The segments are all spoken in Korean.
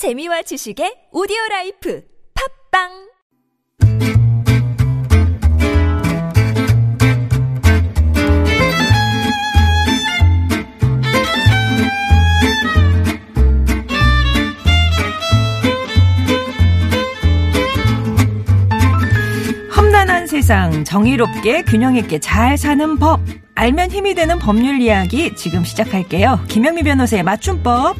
재미와 지식의 오디오 라이프. 팟빵 세상 정의롭게 균형 있게 잘 사는 법 알면 힘이 되는 법률 이야기 지금 시작할게요. 김영미 변호사의 맞춤법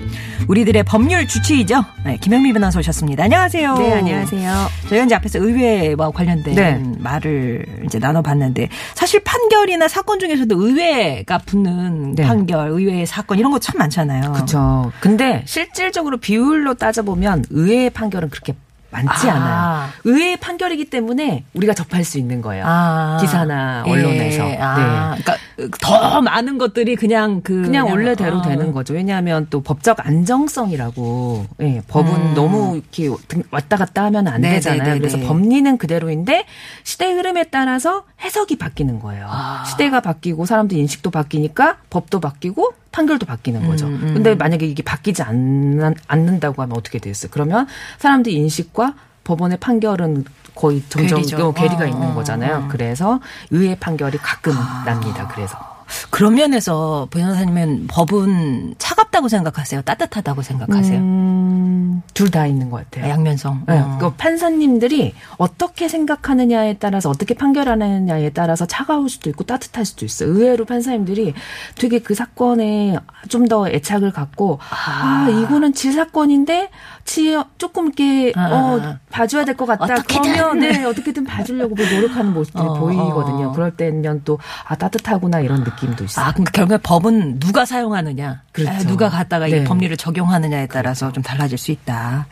우리들의 법률 주치의죠. 네, 김영미 변호사 오셨습니다. 안녕하세요. 네, 안녕하세요. 저희가 이제 앞에서 의회와 관련된 네. 말을 이제 나눠봤는데 사실 판결이나 사건 중에서도 의회가 붙는 네. 판결, 의회의 사건 이런 거 참 많잖아요. 그렇죠. 근데 실질적으로 비율로 따져보면 의회의 판결은 그렇게 많지 아. 않아요. 의회의 판결이기 때문에 우리가 접할 수 있는 거예요. 아. 기사나 예. 언론에서. 아, 네. 그러니까 더 많은 것들이 그냥 그 그냥 원래대로 아. 되는 거죠. 왜냐하면 또 법적 안정성이라고 예, 법은 음. 너무 이렇게 왔다 갔다 하면 안 네, 되잖아요. 네, 네, 그래서 네. 법리는 그대로인데 시대 흐름에 따라서 해석이 바뀌는 거예요. 아. 시대가 바뀌고 사람들 인식도 바뀌니까 법도 바뀌고 판결도 바뀌는 거죠. 음, 음. 근데 만약에 이게 바뀌지 않, 않는다고 하면 어떻게 되겠어요? 그러면 사람들 인식과 법원의 판결은 거의 점점 괴리죠. 어, 괴리가 어, 있는 어, 거잖아요. 어. 그래서 의회 판결이 가끔 아. 납니다. 그래서. 그런 면에서 변호사님은 법은 차갑다고 생각하세요? 따뜻하다고 생각하세요? 음, 둘 다 있는 것 같아요. 양면성. 네, 어. 그 판사님들이 어떻게 생각하느냐에 따라서 어떻게 판결하느냐에 따라서 차가울 수도 있고 따뜻할 수도 있어요. 의외로 판사님들이 되게 그 사건에 좀 더 애착을 갖고 아, 이거는 지 사건인데 지 조금 이렇게 아, 어 아. 봐줘야 될 것 같다. 어떻게든. 그러면 네 어떻게든 봐주려고 뭐 노력하는 모습들이 어, 보이거든요. 어. 그럴 때는 또아 따뜻하구나 이런 느낌 도 있어요. 아, 그러니까 결국에 법은 누가 사용하느냐, 그렇죠. 아, 누가 갖다가 이 네. 법률을 적용하느냐에 따라서 좀 달라질 수 있다.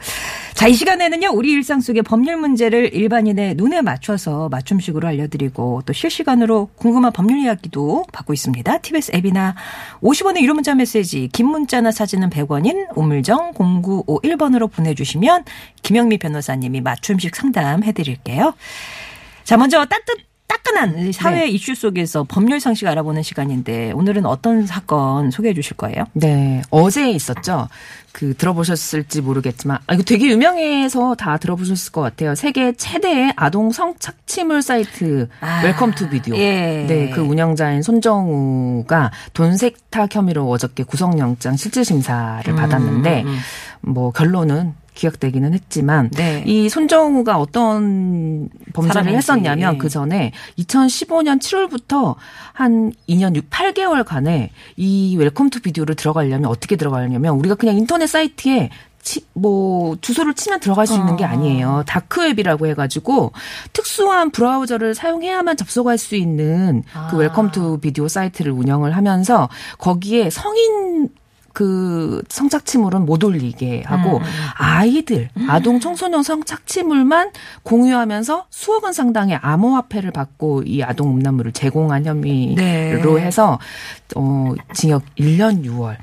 자, 이 시간에는요, 우리 일상 속의 법률 문제를 일반인의 눈에 맞춰서 맞춤식으로 알려드리고 또 실시간으로 궁금한 법률 이야기도 받고 있습니다. TBS 앱이나 50원의 유료 문자 메시지, 긴 문자나 사진은 100원인 우물정 0951번으로 보내주시면 김영미 변호사님이 맞춤식 상담 해드릴게요. 자, 먼저 따뜻 따끈한 사회 네. 이슈 속에서 법률 상식 알아보는 시간인데 오늘은 어떤 사건 소개해 주실 거예요? 네, 어제 있었죠. 그 들어보셨을지 모르겠지만 아 이거 되게 유명해서 다 들어보셨을 것 같아요. 세계 최대의 아동 성착취물 사이트 아, Welcome to Video. 예. 네, 그 운영자인 손정우가 돈 세탁 혐의로 어저께 구속영장 실질 심사를 받았는데 음, 뭐 결론은 기각되기는 했지만 네. 이 손정우가 어떤 범죄를 했었냐면 예. 그 전에 2015년 7월부터 한 2년 6, 8개월 간에 이 Welcome to Video를 들어가려면 어떻게 들어가려면 우리가 그냥 인터넷 사이트에 치, 뭐 주소를 치면 들어갈 수 있는 게 어. 아니에요. 다크웹이라고 해가지고 특수한 브라우저를 사용해야만 접속할 수 있는 아. 그 Welcome to Video 사이트를 운영을 하면서 거기에 성인 그 성착취물은 못 올리게 하고 음. 아이들 아동 청소년 성착취물만 공유하면서 수억 원 상당의 암호화폐를 받고 이 아동 음란물을 제공한 혐의로 네. 해서 어 징역 1년 6월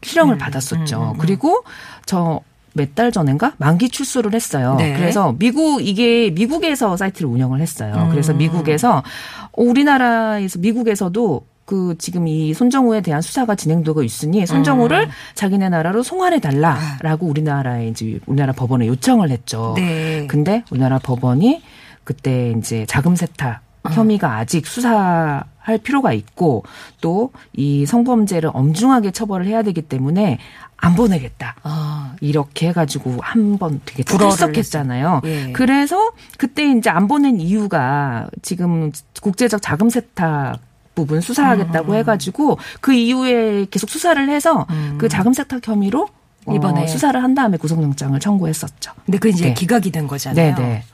실형을 음, 받았었죠. 음, 음, 음. 그리고 저 몇달 전인가 만기 출소를 했어요. 네. 그래서 미국 이게 미국에서 사이트를 운영을 했어요. 음. 그래서 미국에서 우리나라에서 미국에서도 그 지금 이 손정우에 대한 수사가 진행되고 있으니 손정우를 음. 자기네 나라로 송환해 달라라고 우리나라에 이제 우리나라 법원에 요청을 했죠. 네. 근데 우리나라 법원이 그때 이제 자금 세탁 혐의가 아직 수사할 필요가 있고 또 이 성범죄를 엄중하게 처벌을 해야 되기 때문에 안 보내겠다. 아, 이렇게 해가지고 한 번 되게 출석했잖아요. 예. 그래서 그때 이제 안 보낸 이유가 지금 국제적 자금 세탁 부분 수사하겠다고 해가지고 그 이후에 계속 수사를 해서 음. 그 자금 세탁 혐의로 어, 이번에. 수사를 한 다음에 구속영장을 청구했었죠. 근데 그 이제 네. 기각이 된 거잖아요. 네네.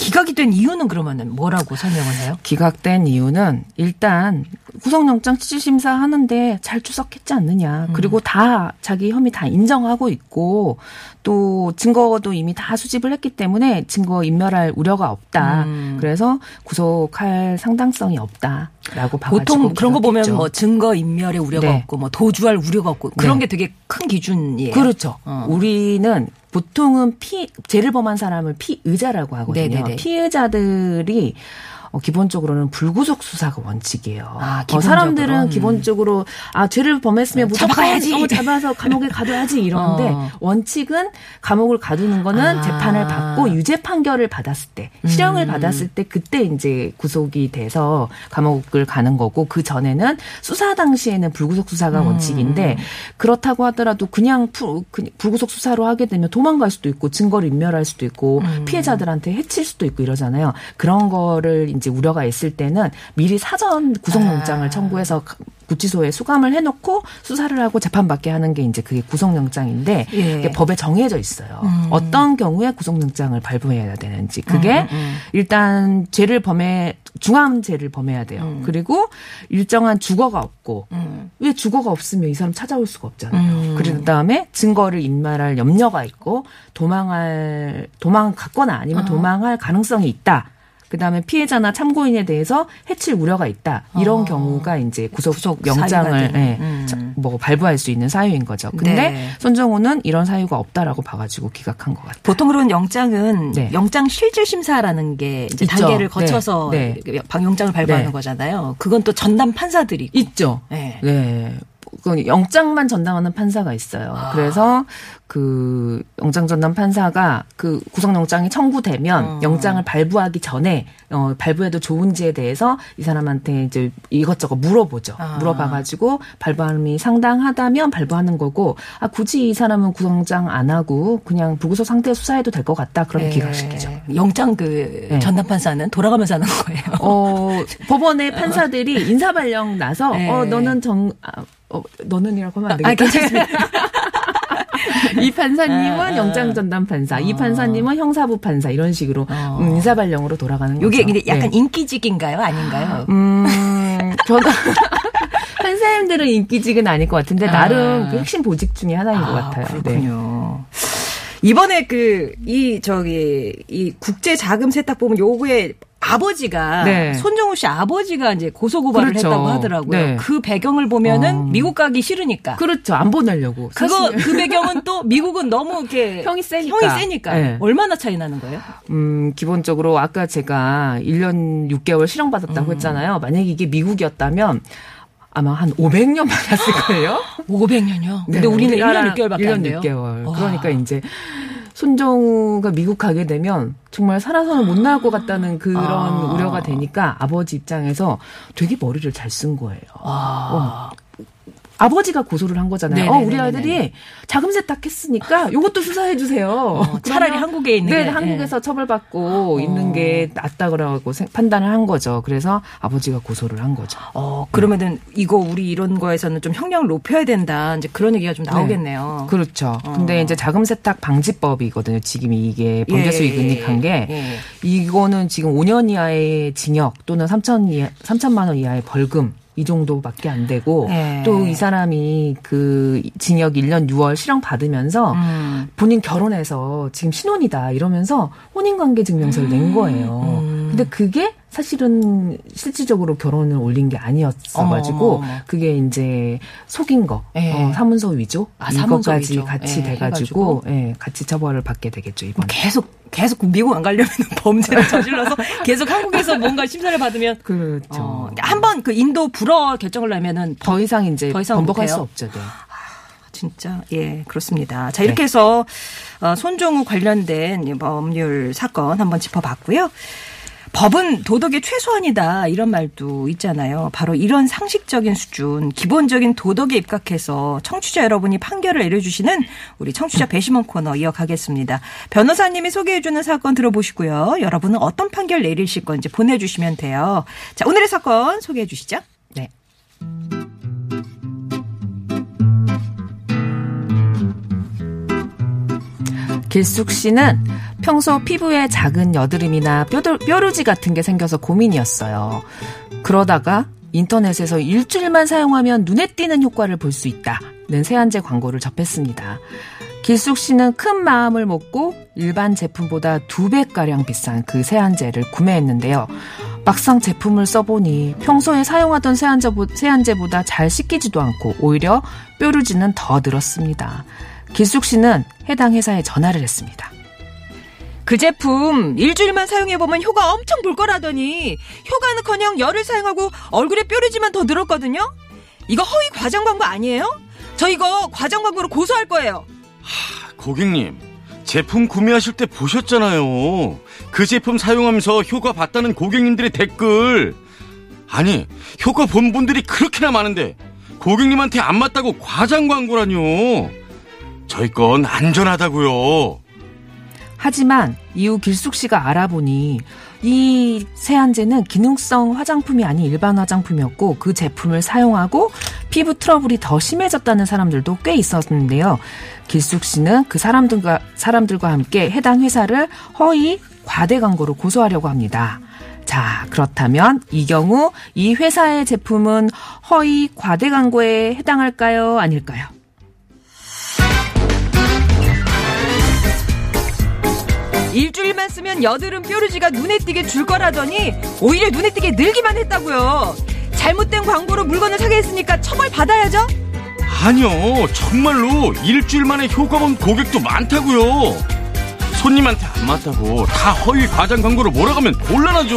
기각이 된 이유는 그러면은 뭐라고 설명을 해요? 기각된 이유는 일단 구속영장 취지심사 하는데 잘 출석했지 않느냐. 음. 그리고 다 자기 혐의 다 인정하고 있고 또 증거도 이미 다 수집을 했기 때문에 증거 인멸할 우려가 없다. 음. 그래서 구속할 상당성이 없다라고 보통 그런 거 보면. 뭐 증거 인멸의 우려가 네. 없고 뭐 도주할 우려가 없고 그런 네. 게 되게 큰 기준이에요. 그렇죠. 어. 우리는 보통은 피 죄를 범한 사람을 피의자라고 하거든요. 네네네. 피의자들이 어, 기본적으로는 불구속 수사가 원칙이에요. 아, 어, 기본적으로. 사람들은 음. 기본적으로 아 죄를 범했으면 무조건 잡아가야지. 어, 잡아서 감옥에 가둬야지 이러는데 어. 원칙은 감옥을 가두는 거는 아. 음. 재판을 받고 유죄 판결을 받았을 때 실형을 받았을 때 그때 이제 구속이 돼서 감옥을 가는 거고 그 전에는 수사 당시에는 불구속 수사가 음. 원칙인데 그렇다고 하더라도 그냥 푸- 그- 불구속 수사로 하게 되면 도망갈 수도 있고 증거를 인멸할 수도 있고 음. 피해자들한테 해칠 수도 있고 이러잖아요. 그런 거를 이제 우려가 있을 때는 미리 사전 구속영장을 아. 청구해서 가- 구치소에 수감을 해놓고 수사를 하고 재판받게 하는 게 이제 그게 구속영장인데 예. 법에 정해져 있어요. 음. 어떤 경우에 구속영장을 발부해야 되는지 그게 음, 일단 죄를 범해 중함죄를 범해야 돼요. 그리고 일정한 주거가 없고 음. 왜 주거가 없으면 이 사람 찾아올 수가 없잖아요. 음. 그런 다음에 증거를 인멸할 염려가 있고 도망할 도망 갔거나 아니면 도망할 가능성이 있다. 그다음에 피해자나 참고인에 대해서 해칠 우려가 있다. 이런 어. 경우가 이제 구속, 영장을. 예, 음. 자, 뭐 발부할 수 있는 사유인 거죠. 근데 네. 손정우는 이런 사유가 없다라고 봐가지고 기각한 것 같아요. 보통 그런 영장은 네. 영장 실질 심사라는 게 이제 있죠. 단계를 네. 거쳐서 네. 방영장을 발부하는 네. 거잖아요. 그건 또 전담 판사들이. 있죠. 네. 네. 그 영장만 전담하는 판사가 있어요. 아. 그래서 그 영장 전담 판사가 그 구속 영장이 청구되면 어. 영장을 발부하기 전에 어 발부해도 좋은지에 대해서 이 사람한테 이제 이것저것 물어보죠. 아. 물어봐가지고 발부함이 상당하다면 발부하는 거고 아 굳이 이 사람은 구속 영장 안 하고 그냥 불구속 상태 수사해도 될 것 같다. 그럼 네. 기각시키죠. 영장 그 네. 전담 판사는 돌아가면서 하는 거예요. 어, 법원의 판사들이 인사발령 나서, 네. 어, 너는 정, 아, 어, 너는이라고 하면 안 아, 되겠다. 괜찮습니다. 이 판사님은 아, 아. 영장 전담 판사, 이 판사님은 형사부 판사 이런 식으로 어. 음, 인사발령으로 돌아가는 거죠. 이게 근데 약간 네. 인기직인가요? 아닌가요? 음, 저도 판사님들은 인기직은 아닐 것 같은데 아. 나름 그 핵심 보직 중에 하나인 것 아, 같아요. 네. 그렇군요. 이번에 그, 이, 저기, 이 국제 자금 세탁 보면 요거에 아버지가, 네. 손정우 씨 아버지가 이제 고소 고발을 그렇죠. 했다고 하더라고요. 네. 그 배경을 보면은 어. 미국 가기 싫으니까. 그렇죠. 안 보내려고. 그거, 그 배경은 또 미국은 너무 이렇게. 형이 세니까. 형이 세니까. 네. 얼마나 차이 나는 거예요? 음, 기본적으로 아까 제가 1년 6개월 실형 받았다고 음. 했잖아요. 만약에 이게 미국이었다면 아마 한 500년 받았을 거예요. 500년이요? 근데 네, 우리는 1년 우리나라 6개월밖에 안 1년 돼요. 6개월. 와. 그러니까 이제 손정우가 미국 가게 되면 정말 살아서는 못 나올 것 같다는 그런 아. 우려가 되니까 아버지 입장에서 되게 머리를 잘 쓴 거예요. 와. 아버지가 고소를 한 거잖아요. 어, 우리. 아들이 자금 세탁했으니까 이것도 수사해 주세요. 어, 차라리 한국에 있는 네, 게. 한국에서 처벌받고 어. 있는 게 낫다 그러고 생- 판단을 한 거죠. 그래서 아버지가 고소를 한 거죠. 어, 그러면은 이거 우리 이런 거에서는 좀 형량을 높여야 된다. 이제 그런 얘기가 좀 나오겠네요. 그렇죠. 어. 근데 이제 자금 세탁 방지법이거든요. 지금 이게 범죄 예, 수익 예, 은닉한 게 예. 이거는 지금 5년 이하의 징역 또는 3천 이하, 3천만 원 이하의 벌금 이 정도밖에 안 되고 예. 또이 사람이 그 징역 1년 6월 실형 받으면서 음. 본인 결혼해서 지금 신혼이다 이러면서 혼인관계 증명서를 낸 거예요. 음. 근데 그게 사실은 실질적으로 결혼을 올린 게 아니었어가지고 어머. 그게 이제 속인 거, 예. 어, 사문서 위조 아, 이것까지 위조. 같이 예, 돼가지고 예, 같이 처벌을 받게 되겠죠 이번에. 계속 계속 미국 안 가려면 범죄를 저질러서 계속 한국에서 뭔가 심사를 받으면 그렇죠. 어, 한번 그 인도 불어 결정을 하면은 더 이상 이제 더 이상 번복할? 수 없죠. 네. 진짜 예 그렇습니다. 자 이렇게 해서 어, 손종우 관련된 이 법률 사건 한번 짚어봤고요. 법은 도덕의 최소한이다 이런 말도 있잖아요. 바로 이런 상식적인 수준, 기본적인 도덕에 입각해서 청취자 여러분이 판결을 내려주시는 우리 청취자 배심원 코너 이어가겠습니다. 변호사님이 소개해주는 사건 들어보시고요. 여러분은 어떤 판결 내리실 건지 보내주시면 돼요. 자 오늘의 사건 소개해 주시죠. 네. 길숙 씨는 평소 피부에 작은 여드름이나 뾰루, 뾰루지 같은 게 생겨서 고민이었어요. 그러다가 인터넷에서 일주일만 사용하면 눈에 띄는 효과를 볼 수 있다는 세안제 광고를 접했습니다. 길숙 씨는 큰 마음을 먹고 일반 제품보다 두 배가량 비싼 그 세안제를 구매했는데요. 막상 제품을 써보니 평소에 사용하던 세안제보, 세안제보다 잘 씻기지도 않고 오히려 뾰루지는 더 늘었습니다. 길숙 씨는 해당 회사에 전화를 했습니다. 그 제품 일주일만 사용해보면 효과 엄청 볼 거라더니 효과는커녕 열을 사용하고 얼굴에 뾰루지만 더 늘었거든요. 이거 허위 과장 광고 아니에요? 저 이거 과장 광고로 고소할 거예요. 고객님, 제품 구매하실 때 보셨잖아요. 그 제품 사용하면서 효과 봤다는 고객님들의 댓글. 아니, 효과 본 분들이 그렇게나 많은데 고객님한테 안 맞다고 과장 광고라뇨. 저희 건 안전하다고요. 하지만 이후 길숙 씨가 알아보니 이 세안제는 기능성 화장품이 아닌 일반 화장품이었고 그 제품을 사용하고 피부 트러블이 더 심해졌다는 사람들도 꽤 있었는데요. 길숙 씨는 그 사람들과 사람들과 함께 해당 회사를 허위 과대 광고로 고소하려고 합니다. 자, 그렇다면 이 경우 이 회사의 제품은 허위 과대 광고에 해당할까요? 아닐까요? 일주일만 쓰면 여드름 뾰루지가 눈에 띄게 줄 거라더니 오히려 눈에 띄게 늘기만 했다고요. 잘못된 광고로 물건을 사게 했으니까 처벌 받아야죠. 아니요, 정말로 일주일 만에 효과 본 고객도 많다고요. 손님한테 안 맞다고 다 허위 과장 광고로 몰아가면 곤란하죠.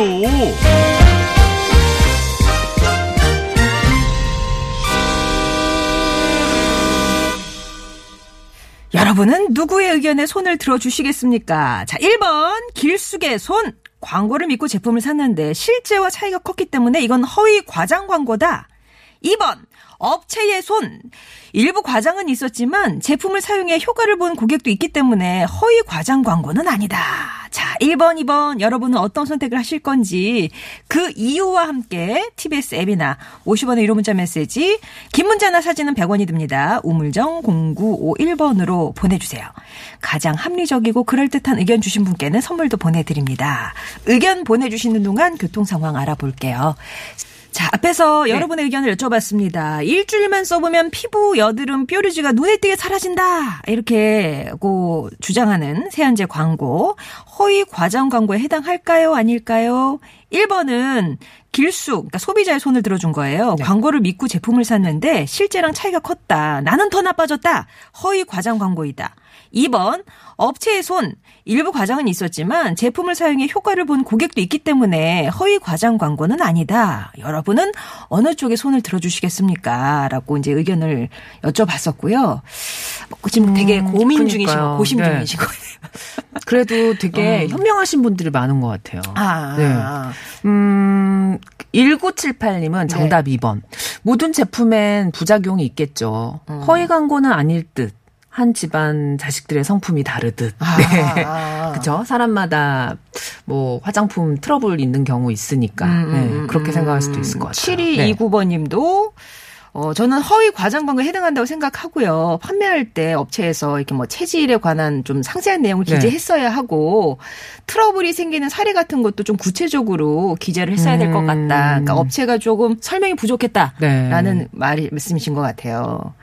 여러분은 누구의 의견에 손을 들어주시겠습니까? 자, 1번, 길숙의 손. 광고를 믿고 제품을 샀는데 실제와 차이가 컸기 때문에 이건 허위 과장 광고다. 2번, 업체의 손. 일부 과장은 있었지만 제품을 사용해 효과를 본 고객도 있기 때문에 허위 과장 광고는 아니다. 자, 1번, 2번 여러분은 어떤 선택을 하실 건지 그 이유와 함께 TBS 앱이나 50원의 1호 문자 메시지 긴 문자나 사진은 100원이 듭니다. 우물정 0951번으로 보내주세요. 가장 합리적이고 그럴듯한 의견 주신 분께는 선물도 보내드립니다. 의견 보내주시는 동안 교통 상황 알아볼게요. 자, 앞에서 네. 여러분의 의견을 여쭤봤습니다. 일주일만 써보면 피부, 여드름, 뾰루지가 눈에 띄게 사라진다. 이렇게 고 주장하는 세안제 광고. 허위 과장 광고에 해당할까요? 아닐까요? 1번은 길숙, 그러니까 소비자의 손을 들어준 거예요. 네. 광고를 믿고 제품을 샀는데 실제랑 차이가 컸다. 나는 더 나빠졌다. 허위 과장 광고이다. 2번 업체의 손 일부 과장은 있었지만 제품을 사용해 효과를 본 고객도 있기 때문에 허위 과장 광고는 아니다. 여러분은 어느 쪽에 손을 들어주시겠습니까? 라고 이제 의견을 여쭤봤었고요. 뭐 지금 되게 음, 고민 그러니까요. 중이시고 고심 네. 중이신 거예요. 그래도 되게 현명하신 분들이 많은 것 같아요. 아, 네. 음, 1978님은 정답 2번. 모든 제품엔 부작용이 있겠죠. 허위 광고는 아닐 듯. 한 집안 자식들의 성품이 다르듯. 아, 네. 아. 그죠? 사람마다 뭐 화장품 트러블 있는 경우 있으니까. 음, 네, 음, 그렇게 음, 생각할 수도 있을 것 같아요. 네. 7229번 님도 어, 저는 허위 과장 광고에 해당한다고 생각하고요. 판매할 때 업체에서 이렇게 뭐 체질에 관한 좀 상세한 내용을 네. 기재했어야 하고 트러블이 생기는 사례 같은 것도 좀 구체적으로 기재를 했어야 될것 음. 같다. 그러니까 업체가 조금 설명이 부족했다라는 네. 말이 말씀이신 것 같아요.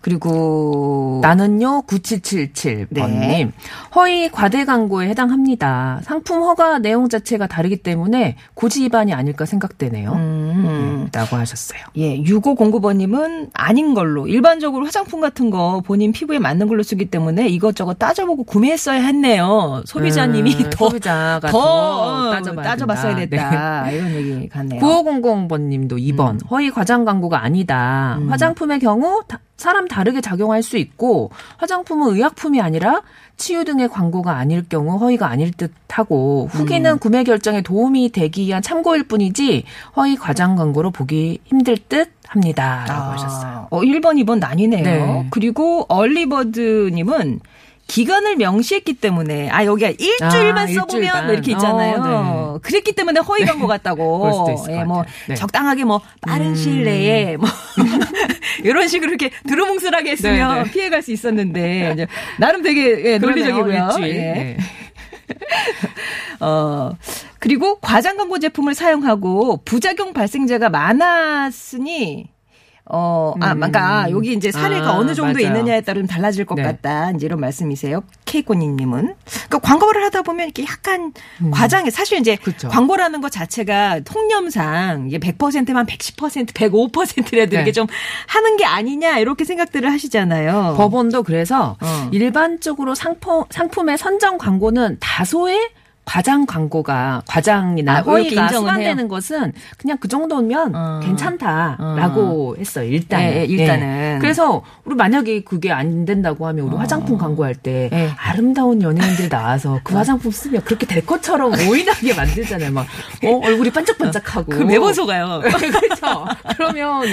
그리고 나는요 9777번님 네. 허위 과대 광고에 해당합니다. 상품 허가 내용 자체가 다르기 때문에 고지 위반이 아닐까 생각되네요. 음. 라고 하셨어요. 예, 6509번님은 아닌 걸로 일반적으로 화장품 같은 거 본인 피부에 맞는 걸로 쓰기 때문에 이것저것 따져보고 구매했어야 했네요. 소비자님이 음, 더 소비자가 더, 더, 따져봐야 따져봐야 됐다. 네. 이런 얘기 같네요. 9500번님도 2번 음. 허위 과장 광고가 아니다. 화장품의 경우 다- 사람 다르게 작용할 수 있고 화장품은 의약품이 아니라 치유 등의 광고가 아닐 경우 허위가 아닐 듯하고 후기는 음. 구매 결정에 도움이 되기 위한 참고일 뿐이지 허위 과장 광고로 보기 힘들 듯 합니다라고 하셨어요. 어, 1번, 2번 나뉘네요. 네. 그리고 얼리버드 님은 기간을 명시했기 때문에 아 여기가 일주일만 아, 써보면 일주일만. 뭐 이렇게 있잖아요. 어, 그랬기 때문에 허위 광고 같다고. 예, 것뭐 같아요. 네. 적당하게 뭐 빠른 시일 내에 뭐 이런 식으로 이렇게 두루뭉술하게 했으면 네, 네. 피해갈 수 있었는데 나름 되게 예, 논리적이고요. 예. 네. 어, 그리고 과장 광고 제품을 사용하고 부작용 발생자가 많았으니 어, 아, 그러니까 여기 이제 사례가 아, 어느 정도 맞아요. 있느냐에 따라 좀 달라질 것 네. 같다. 이제 이런 말씀이세요. 케이코님님은. 그러니까 광고를 하다 보면 이렇게 약간 과장해. 사실 이제 음. 그쵸. 광고라는 것 자체가 통념상 이게 100%만 110%, 105%라도 이렇게 네. 좀 하는 게 아니냐 이렇게 생각들을 하시잖아요. 법원도 그래서 어. 일반적으로 상품 상품의 선정 광고는 다소의 과장 광고가 과장이나 아, 허위가 인정은 수반되는 것은 그냥 그 정도면 어. 괜찮다라고 했어요. 일단 예, 예, 일단은. 그래서 우리 만약에 그게 안 된다고 하면 우리 화장품 광고할 때 예. 아름다운 연예인들 나와서 그 화장품 쓰면 그렇게 될 것처럼 오인하게 만들잖아요. 막 어, 얼굴이 반짝반짝하고 그 매번 속아요. 그렇죠. 그러면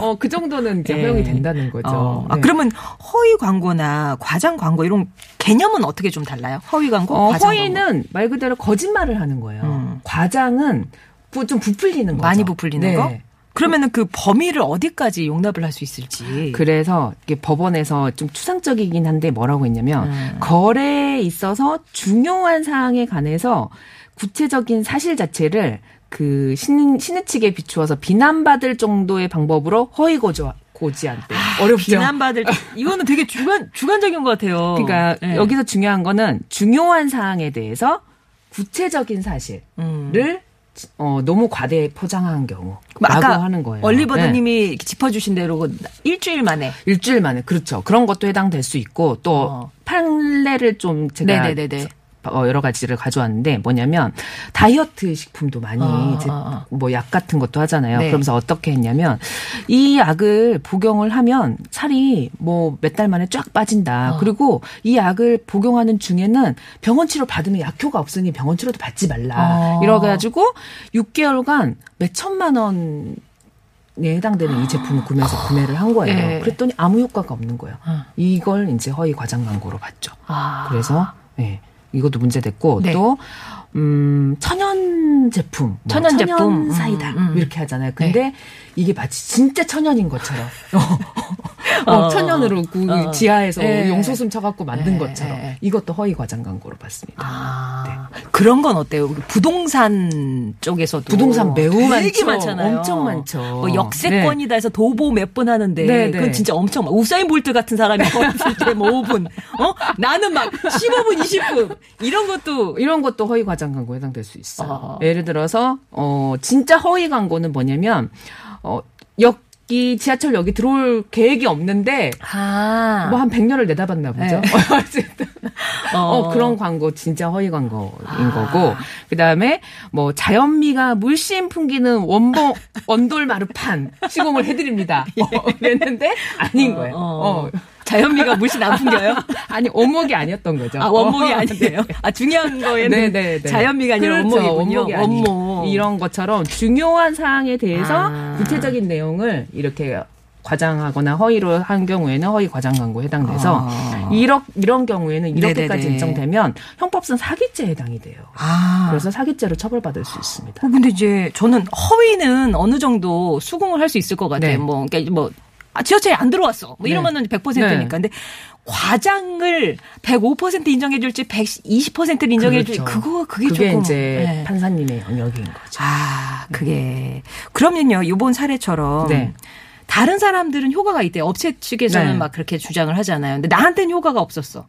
어, 그 정도는 이제 예. 허용이 된다는 거죠. 어. 아, 네. 그러면 허위 광고나 과장 광고 이런 개념은 어떻게 좀 달라요? 허위 광고, 어, 과장 광고. 허위는 말 그대로 거짓말을 하는 거예요. 음. 과장은 부- 좀 부풀리는 거죠. 많이 부풀리는 네. 거? 그러면은 그 범위를 어디까지 용납을 할 수 있을지. 그래서 이게 법원에서 좀 추상적이긴 한데 뭐라고 했냐면 음. 거래에 있어서 중요한 사항에 관해서 구체적인 사실 자체를 그 신, 신의 측에 비추어서 비난받을 정도의 방법으로 허위 고지 고지한대. 어렵죠. 아, 비난받을 이거는 되게 주관 주관적인 것 같아요. 그러니까 네. 여기서 중요한 거는 중요한 사항에 대해서 구체적인 사실을 음. 어, 너무 과대 포장한 경우 아까 하는 거예요. 네. 얼리버드님이 짚어주신 대로 일주일 만에 일주일 만에 그렇죠. 그런 것도 해당될 수 있고 또 어. 판례를 좀 제가 네네네네. 어, 여러 가지를 가져왔는데 뭐냐면 다이어트 식품도 많이 어, 이제 어, 어. 뭐약 같은 것도 하잖아요. 네. 그러면서 어떻게 했냐면 이 약을 복용을 하면 살이 뭐 몇 달 만에 쫙 빠진다. 어. 그리고 이 약을 복용하는 중에는 병원 치료 받으면 약효가 없으니 병원 치료도 받지 말라. 어. 이래가지고 6개월간 몇 천만 원. 에 해당되는 이 제품을 구매해서 구매를 한 거예요. 예. 그랬더니 아무 효과가 없는 거예요. 어. 이걸 이제 허위 과장 광고로 봤죠. 아. 그래서 예. 이것도 문제됐고 네. 또 음, 천연 제품, 뭐 천연 제품. 천연 사이다 음, 음. 이렇게 하잖아요. 근데 이게 마치 진짜 천연인 것처럼 어, 어. 천연으로 그 어. 지하에서 예. 용소숨 쳐갖고 만든 예, 것처럼 예. 이것도 허위 과장 광고로 봤습니다. 아, 그런 건 어때요? 우리 부동산 쪽에서도 부동산 매우 되게 많죠. 많잖아요. 엄청 많죠. 뭐 역세권이다 해서 도보 몇 분 하는데 네, 네. 그건 진짜 엄청 많. 우사인 볼트 같은 사람이 걸었을 때뭐 5분, 어? 나는 막 15분, 20분 이런 것도 이런 것도 허위 과장 광고 해당될 수 있어요. 아. 예를 들어서 어 진짜 허위 광고는 뭐냐면 어여 기 지하철 여기 들어올 계획이 없는데 아, 뭐한 100년을 내다봤나 보죠. 네. 어쨌든 어, 그런 광고 진짜 허위 광고인 아. 거고 그다음에 뭐 자연미가 물씬 풍기는 원봉 원돌 마루판 시공을 해드립니다. 어, 그랬는데 아닌 거예요. 어. 어. 자연미가 물씬 안 풍겨요? 아니 원목이 아니었던 거죠. 아, 원목이 어, 아니에요. 네. 아, 중요한 거에는 네, 네, 네. 자연미가 아니라 그렇죠. 원목이군요. 원목이 아니에요. 원목. 이런 것처럼 중요한 사항에 대해서 아. 구체적인 내용을 이렇게 과장하거나 허위로 한 경우에는 허위 과장 광고 해당돼서 아. 이런 이런 경우에는 이렇게까지 네네네. 인정되면 형법상 사기죄에 해당이 돼요. 아. 그래서 사기죄로 처벌받을 수 있습니다. 어, 근데 이제 저는 허위는 어느 정도 수긍을 할 수 있을 것 같아요. 네. 뭐, 그러니까 뭐, 아, 지하철에 안 들어왔어. 뭐 네. 이러면은 100%니까. 네. 근데 과장을 105% 인정해 줄지 120%를 인정해 줄지 그렇죠. 그거 그게, 그게 조금 이제 네. 판사님의 영역인 거죠. 아 그게 그러면요 이번 사례처럼 네. 다른 사람들은 효과가 있대요. 업체 측에서는 네. 막 그렇게 주장을 하잖아요. 근데 나한테는 효과가 없었어.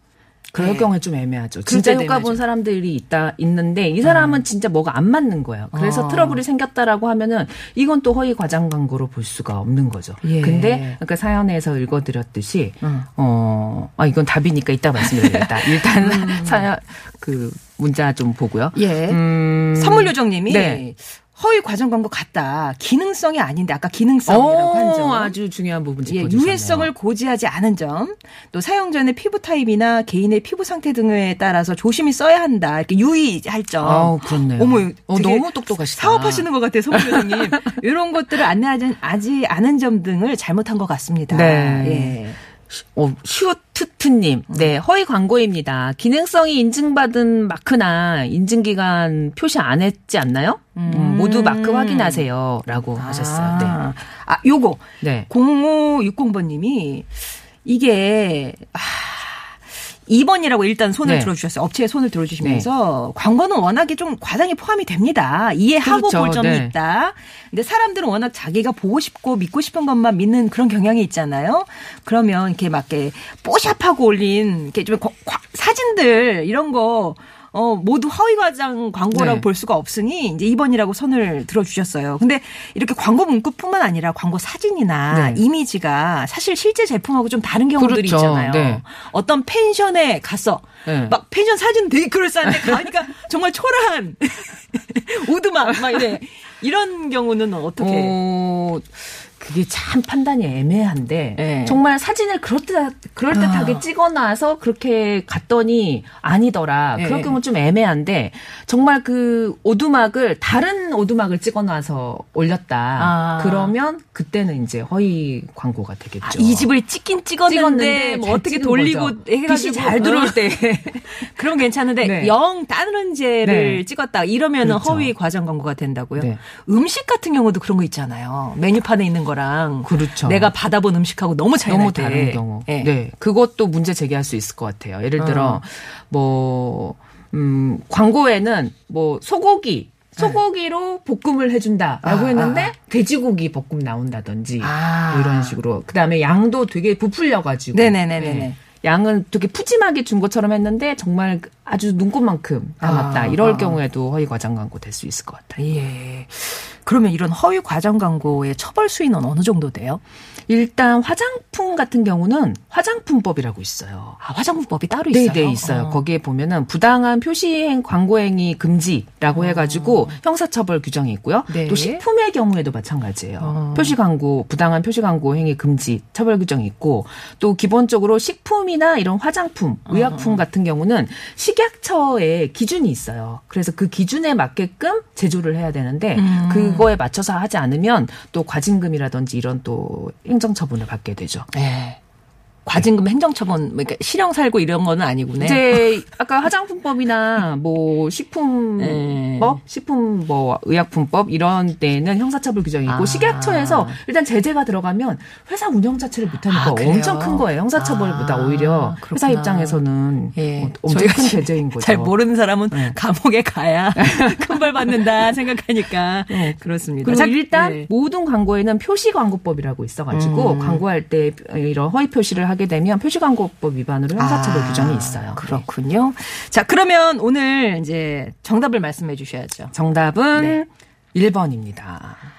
그럴 네. 경우에 좀 애매하죠. 진짜 효과 본 애매하죠. 사람들이 있다 있는데 이 사람은 진짜 뭐가 안 맞는 거예요. 그래서 어. 트러블이 생겼다라고 하면은 이건 또 허위 과장 광고로 볼 수가 없는 거죠. 예. 근데 아까 사연에서 읽어드렸듯이 음. 어, 아 이건 답이니까 이따 말씀드리겠다. 일단 사연 그 문자 좀 보고요. 예. 음, 선물 요정님이 네. 허위 과정 광고 같다. 기능성이 아닌데 아까 기능성이라고 한 점. 어, 아주 중요한 부분 예, 짚어주셨네요. 유해성을 고지하지 않은 점, 또 사용 전에 피부 타입이나 개인의 피부 상태 등에 따라서 조심히 써야 한다. 이렇게 유의할 점. 아우, 그렇네요. 어머, 어, 너무 똑똑하시다. 사업하시는 것 같아요, 성부장님. 이런 것들을 안내하지 않은 점 등을 잘못한 것 같습니다. 네. 예. 어, 슈트트님, 네, 허위 광고입니다. 기능성이 인증받은 마크나 인증기간 표시 안 했지 않나요? 음, 모두 마크 확인하세요. 라고 하셨어요. 네. 아, 아, 요거. 네. 0560번님이 이게 아, 2번이라고 일단 손을 네. 들어주셨어요. 업체에 손을 들어주시면서 광고는 워낙에 좀 과장이 포함이 됩니다. 이해하고 그렇죠. 볼 점이 네. 있다. 근데 사람들은 워낙 자기가 보고 싶고 믿고 싶은 것만 믿는 그런 경향이 있잖아요. 그러면 이렇게 막 이렇게 뽀샵하고 올린 이렇게 좀 과- 과- 사진들 이런 거 어, 모두 허위 과장 광고라고 네. 볼 수가 없으니 이제 2번이라고 선을 들어주셨어요. 근데 이렇게 광고 문구뿐만 아니라 광고 사진이나 네. 이미지가 사실 실제 제품하고 좀 다른 경우들이 그렇죠. 있잖아요. 네. 어떤 펜션에 갔어. 네. 막 펜션 사진 되게 그럴싸한데 가니까 정말 초라한 오두막 막 이래. 이런 경우는 어떻게? 어, 그게 참 판단이 애매한데 네. 정말 사진을 그럴듯 그럴듯하게 아. 찍어놔서 그렇게 갔더니 아니더라. 네. 그럴 경우 좀 애매한데 정말 그 오두막을 다른 오두막을 찍어놔서 올렸다. 아. 그러면 그때는 이제 허위 광고가 되겠죠. 아, 이 집을 찍긴 찍었는데, 뭐잘 어떻게 돌리고 거죠. 해가지고 잘 들어올 때. 그럼 괜찮은데 네. 영 다른 죄를 네. 찍었다 이러면은 그렇죠. 허위 과장 광고가 된다고요. 네. 음식 같은 경우도 그런 거 있잖아요. 메뉴판에 있는 거랑 그렇죠. 내가 받아본 음식하고 너무 차이 너무 날 때. 다른 경우. 예. 네. 그것도 문제 제기할 수 있을 것 같아요. 예를 들어, 어. 뭐, 음, 광고에는 뭐, 소고기, 소고기로 볶음을 해준다라고 아, 했는데 아. 돼지고기 볶음 나온다든지 아. 뭐 이런 식으로 그 다음에 양도 되게 부풀려가지고 네네네네 네. 네. 양은 되게 푸짐하게 준 것처럼 했는데 정말 아주 눈곱만큼 남았다 아, 이럴 아. 경우에도 허위 과장 광고 될 수 있을 것 같아요. 예. 그러면 이런 허위 과장 광고의 처벌 수위는 어느 정도 돼요? 일단 화장품 같은 경우는 화장품법이라고 있어요. 아, 화장품법이 따로 있어요. 네, 네, 있어요. 어. 거기에 보면은 부당한 표시행 광고행위 금지라고 해가지고 형사처벌 규정이 있고요. 어. 네. 또 식품의 경우에도 마찬가지예요. 어. 표시 광고, 부당한 표시 광고 행위 금지 처벌 규정이 있고 또 기본적으로 식품이나 이런 화장품, 어. 의약품 같은 경우는 식약처에 기준이 있어요. 그래서 그 기준에 맞게끔 제조를 해야 되는데 음. 그거에 맞춰서 하지 않으면 또 과징금이라든지 이런 또 행정 처분을 받게 되죠. 네. 과징금 행정처분, 뭐 그러니까 실형 살고 이런 거는 아니군요. 이제 아까 화장품법이나 뭐 식품법, 네. 식품 뭐 의약품법 이런 데는 형사처벌 규정이 있고 아. 식약처에서 일단 제재가 들어가면 회사 운영 자체를 못하니까 아? 엄청 큰 거예요. 형사처벌보다 아, 오히려 회사 그렇구나. 입장에서는 예. 뭐 엄청 큰 제재인 거죠. 잘 모르는 사람은 네. 감옥에 가야 큰 벌 받는다 생각하니까 네. 그렇습니다. 그리고 자, 일단 네. 모든 광고에는 표시 광고법이라고 있어가지고 음. 광고할 때 이런 허위 표시를 하게 되면 표시 광고법 위반으로 형사처벌 아, 규정이 있어요. 그렇군요. 자, 그러면 오늘 이제 정답을 말씀해 주셔야죠. 정답은 네. 1번입니다.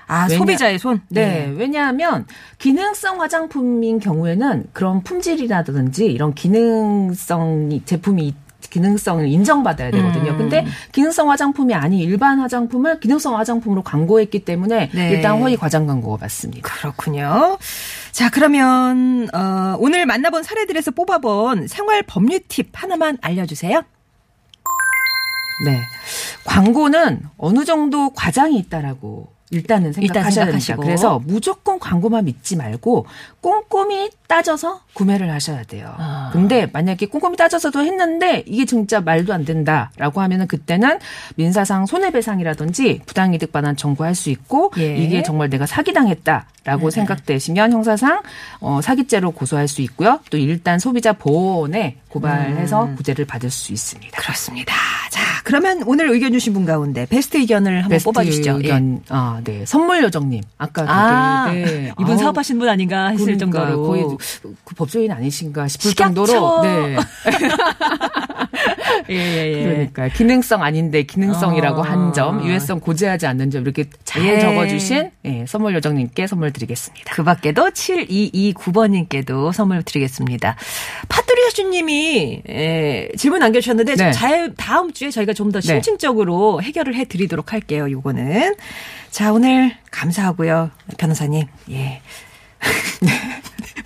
아, 왜냐- 소비자의 손? 네, 왜냐하면 기능성 화장품인 경우에는 그런 품질이라든지 이런 기능성이 제품이 기능성을 인정받아야 되거든요. 음. 근데 기능성 화장품이 아닌 일반 화장품을 기능성 화장품으로 광고했기 때문에 네. 일단 허위 과장 광고가 맞습니다. 그렇군요. 자, 그러면 어, 오늘 만나본 사례들에서 뽑아본 생활 법률 팁 하나만 알려주세요. 네. 광고는 어느 정도 과장이 있다라고 일단은 일단 생각하셔야 됩니다. 생각하시고. 그래서 무조건 광고만 믿지 말고 꼼꼼히 따져서 구매를 하셔야 돼요. 아. 근데 만약에 꼼꼼히 따져서도 했는데 이게 진짜 말도 안 된다라고 하면은 그때는 민사상 손해배상이라든지 부당이득 반환 청구할 수 있고 예. 이게 정말 내가 사기당했다라고 생각되시면 형사상 어, 사기죄로 고소할 수 있고요. 또 일단 소비자 보호원에 고발해서 구제를 받을 수 있습니다. 그렇습니다. 자, 그러면 오늘 의견 주신 분 가운데 베스트 의견을 한번 베스트 뽑아주시죠. 예. 의견, 아, 네. 선물 요정님. 아까 아, 되게, 네. 이분 사업하시는 분 아닌가 했을 그러니까 정도로. 거의 그 법조인 아니신가 싶을 식약처. 정도로. 네. 예, 예, 예. 그러니까 기능성 아닌데 기능성이라고 어. 한 점, 유해성 고지하지 않는 점 이렇게 잘 예. 적어주신 예, 선물 요정님께 선물 드리겠습니다. 그 밖에도 7229번님께도 선물 드리겠습니다. 파뚜리 하주님이 예, 질문 남겨주셨는데 네. 잘 다음 주에 저희가 좀더 네. 심층적으로 해결을 해드리도록 할게요. 요거는 자 오늘 감사하고요 변호사님. 예.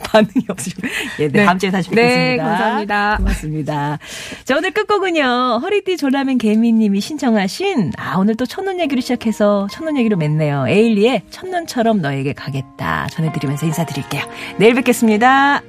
반응이 없으시고. 예, 네, 네. 다음 주에 다시 네, 뵙겠습니다. 감사합니다. 고맙습니다. 자, 오늘 끝곡은요. 허리띠 졸라맨 개미님이 신청하신, 아, 오늘 또 첫눈 얘기로 시작해서 첫눈 얘기로 맺네요. 에일리의 첫눈처럼 너에게 가겠다. 전해드리면서 인사드릴게요. 내일 뵙겠습니다.